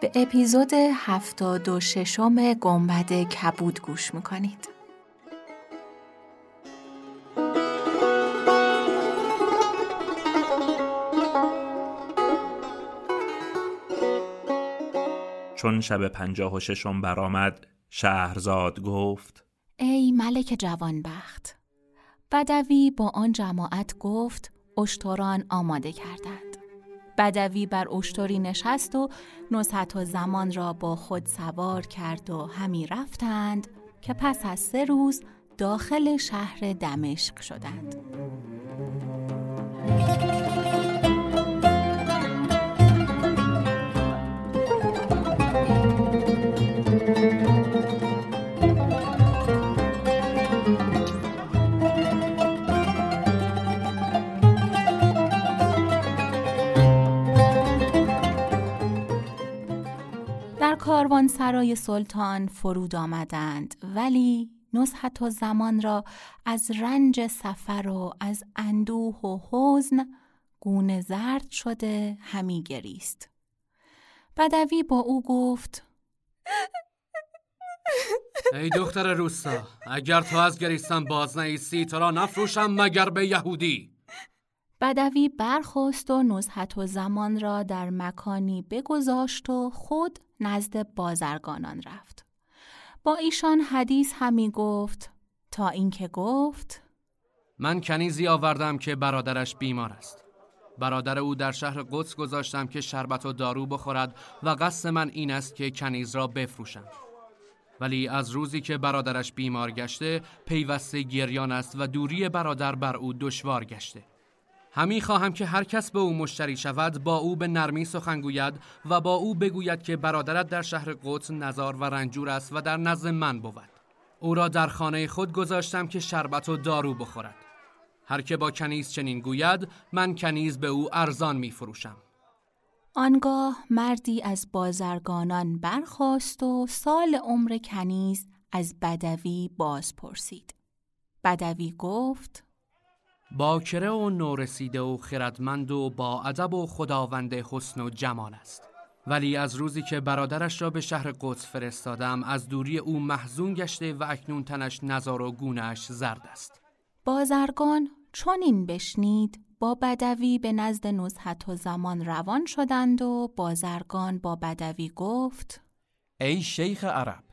به اپیزود هفتاد و ششم گنبد کبود گوش می‌کنید. چون شب پنجاه و ششم برآمد شهرزاد گفت ای ملک جوانبخت. بدوی با آن جماعت گفت اشتران آماده کردند. بدوی بر اشتری نشست و نصحت و زمان را با خود سوار کرد و همی رفتند که پس از سه روز داخل شهر دمشق شدند. سرای سلطان فرود آمدند ولی نصحت و زمان را از رنج سفر و از اندوه و حزن گونه زرد شده همی گریست. بدوی با او گفت ای دختر روستا اگر تو از گریستن باز نیستی تو را نفروشم مگر به یهودی؟ بدوی برخواست و نزحت و زمان را در مکانی بگذاشت و خود نزد بازرگانان رفت. با ایشان حدیث همی گفت تا اینکه گفت من کنیزی آوردم که برادرش بیمار است. برادر او در شهر قدس گذاشتم که شربت و دارو بخورد و قصد من این است که کنیز را بفروشم. ولی از روزی که برادرش بیمار گشته پیوسته گریان است و دوری برادر بر او دشوار گشته. همی خواهم که هر کس به او مشتری شود با او به نرمی سخن گوید و با او بگوید که برادرت در شهر قدس نزار و رنجور است و در نزد من بود. او را در خانه خود گذاشتم که شربت و دارو بخورد. هر که با کنیز چنین گوید من کنیز به او ارزان می فروشم آنگاه مردی از بازرگانان برخواست و سال عمر کنیز از بدوی باز پرسید بدوی گفت باکره و نورسیده و خردمند و با ادب و خداوند حسن و جمال است. ولی از روزی که برادرش را به شهر قدس فرستادم از دوری او محزون گشته و اکنون تنش نزار و گونهش زرد است. بازرگان چون این بشنید. با بدوی به نزد نزحت و زمان روان شدند و بازرگان با بدوی گفت ای شیخ عرب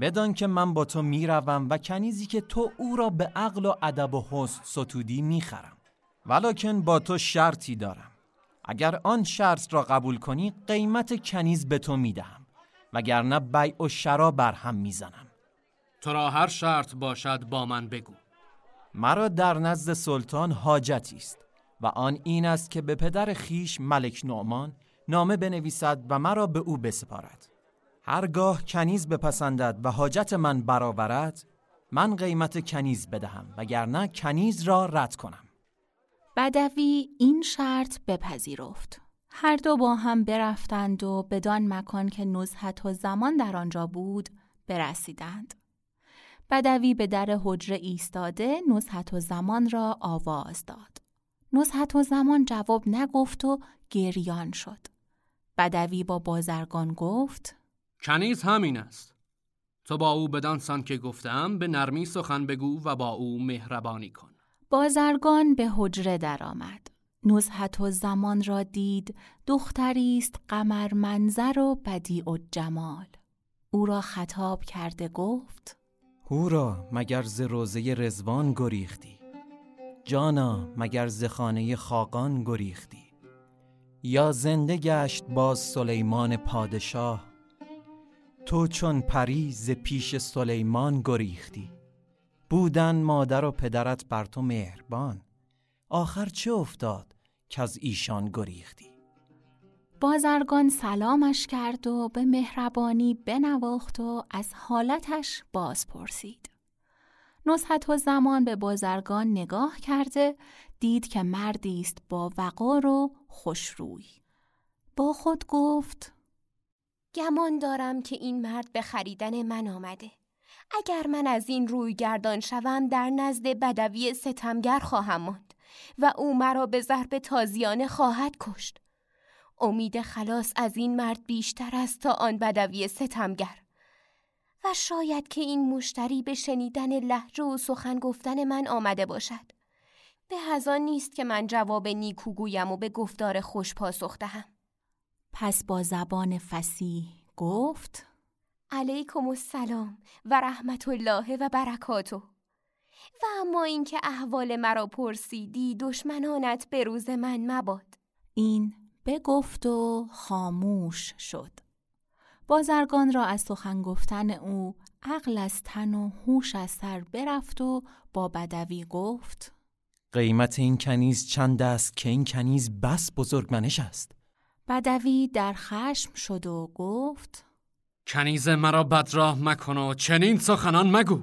بدان که من با تو می‌روم و کنیزی که تو او را به عقل و ادب و حسن ستودی می‌خرم. ولکن با تو شرطی دارم. اگر آن شرط را قبول کنی قیمت کنیز به تو می‌دهم. وگرنه بیع و شرا بر هم می‌زنم. تو را هر شرط باشد با من بگو. مرا در نزد سلطان حاجتی است و آن این است که به پدر خیش ملک نعمان نامه بنویسد و مرا به او بسپارد. هرگاه کنیز بپسندد و حاجت من برآورد من قیمت کنیز بدهم وگرنه کنیز را رد کنم. بدوی این شرط بپذیرفت. هر دو با هم برفتند و بدان مکان که نزحت و زمان در آنجا بود برسیدند. بدوی به در حجره ایستاده نزحت و زمان را آواز داد. نزحت و زمان جواب نگفت و گریان شد. بدوی با بازرگان گفت کنیز همین است. تو با او بدانسان که گفتم به نرمی سخن بگو و با او مهربانی کن. بازرگان به حجره درآمد. نزحت و زمان را دید دختری است قمر منظر و بدیع و جمال او را خطاب کرده گفت هورا مگر ز روزه رزوان گریختی؟ جانا مگر ز خانه خاقان گریختی؟ یا زنده گشت باز سلیمان پادشاه تو چون پری ز پیش سلیمان گریختی بودن مادر و پدرت بر تو مهربان آخر چه افتاد که از ایشان گریختی بازرگان سلامش کرد و به مهربانی بنواخت و از حالتش باز پرسید. نصحت و زمان به بازرگان نگاه کرده دید که مردی است با وقار و خوشروی. با خود گفت گمان دارم که این مرد به خریدن من آمده. اگر من از این روی گردان شوم در نزد بدوی ستمگر خواهم ماند و او مرا به ضرب تازیانه خواهد کشت. امید خلاص از این مرد بیشتر است تا آن بدوی ستمگر. و شاید که این مشتری به شنیدن لحجه و سخن گفتن من آمده باشد. به هزان نیست که من جواب نیکو گویم و به گفتار خوش پاسخ دهم. پس با زبان فسیح گفت علیکم السلام و رحمت الله و برکاتو و اما اینکه احوال مرا پرسیدی دشمنانت به روز من مباد. این بگفت و خاموش شد. بازرگان را از سخن گفتن او عقل از تن و هوش از سر برفت و با بدوی گفت قیمت این کنیز چند است که این کنیز بس بزرگمنش است. بدوی در خشم شد و گفت کنیز مرا بدراه مکن و چنین سخنان مگو.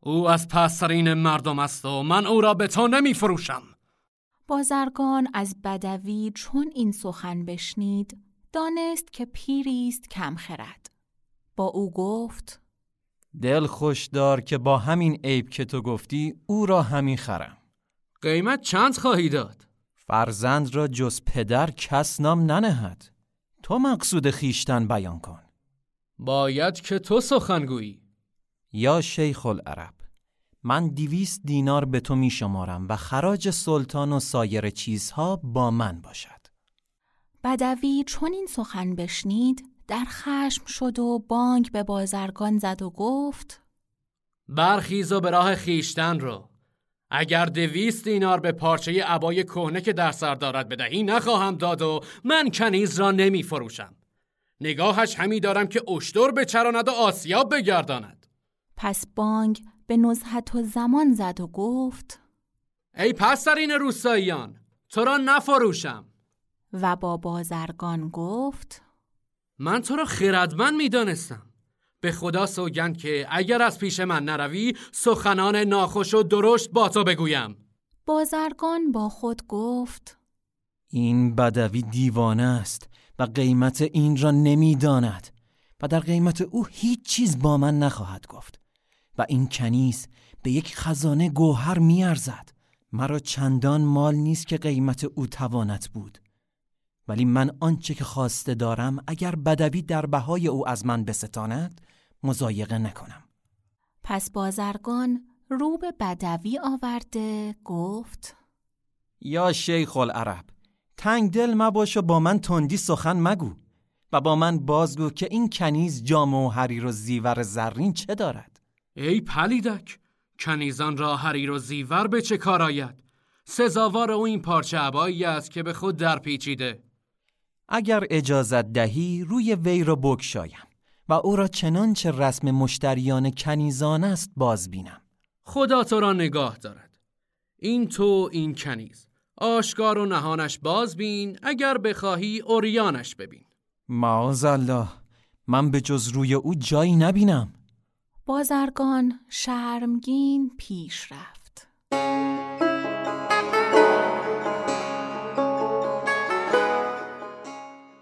او از پسرین مردم است و من او را به تو نمی فروشم بازرگان از بدوی چون این سخن بشنید دانست که پیری است کم خرد. با او گفت دل خوش دار که با همین عیب که تو گفتی او را همین خرم. قیمت چند خواهی داد؟ فرزند را جز پدر کس نام ننهد. تو مقصود خیشتن بیان کن. باید که تو سخنگویی یا شیخ العرب من دیویست دینار به تو می شمارم و خراج سلطان و سایر چیزها با من باشد. بدوی چون این سخن بشنید در خشم شد و بانک به بازرگان زد و گفت برخیز و به راه خیشتن رو. اگر دویست دینار به پارچه عبای کهنه که در سر دارد بدهی نخواهم داد و من کنیز را نمی فروشم نگاهش همی دارم که اشتر بچراند و آسیاب بگرداند. پس بانگ به نزهت و زمان زد و گفت ای پسرین روستاییان تو را نفروشم. و با بازرگان گفت من تو را خردمند می‌دانستم. به خدا سوگند که اگر از پیش من نروی سخنان ناخوش و درشت با تو بگویم. بازرگان با خود گفت این بدوی دیوانه است و قیمت این را نمی‌داند و در قیمت او هیچ چیز با من نخواهد گفت و این کنیز به یک خزانه گوهر میارزد. مرا چندان مال نیست که قیمت او توانت بود. ولی من آنچه که خواسته دارم اگر بدوی در بهای او از من بستاند مزایقه نکنم. پس بازرگان رو به بدوی آورده گفت یا شیخ العرب تنگ دل مباش و با من تندی سخن مگو و با من بازگو که این کنیز جام و حریر و زیور زرین چه دارد؟ ای پلیدک کنیزان را حریر و زیور به چه کار آید؟ سزاوار او این پارچه عبایی است که به خود در پیچیده. اگر اجازت دهی روی وی را بکشایم و او را چنانچه رسم مشتریان کنیزان است باز بینم خدا تو را نگاه دارد. این تو این کنیز. آشکار و نهانش باز بین اگر بخواهی اوریانش ببین. معاذ الله من به جز روی او جایی نبینم. بازرگان شرمگین پیش رفت.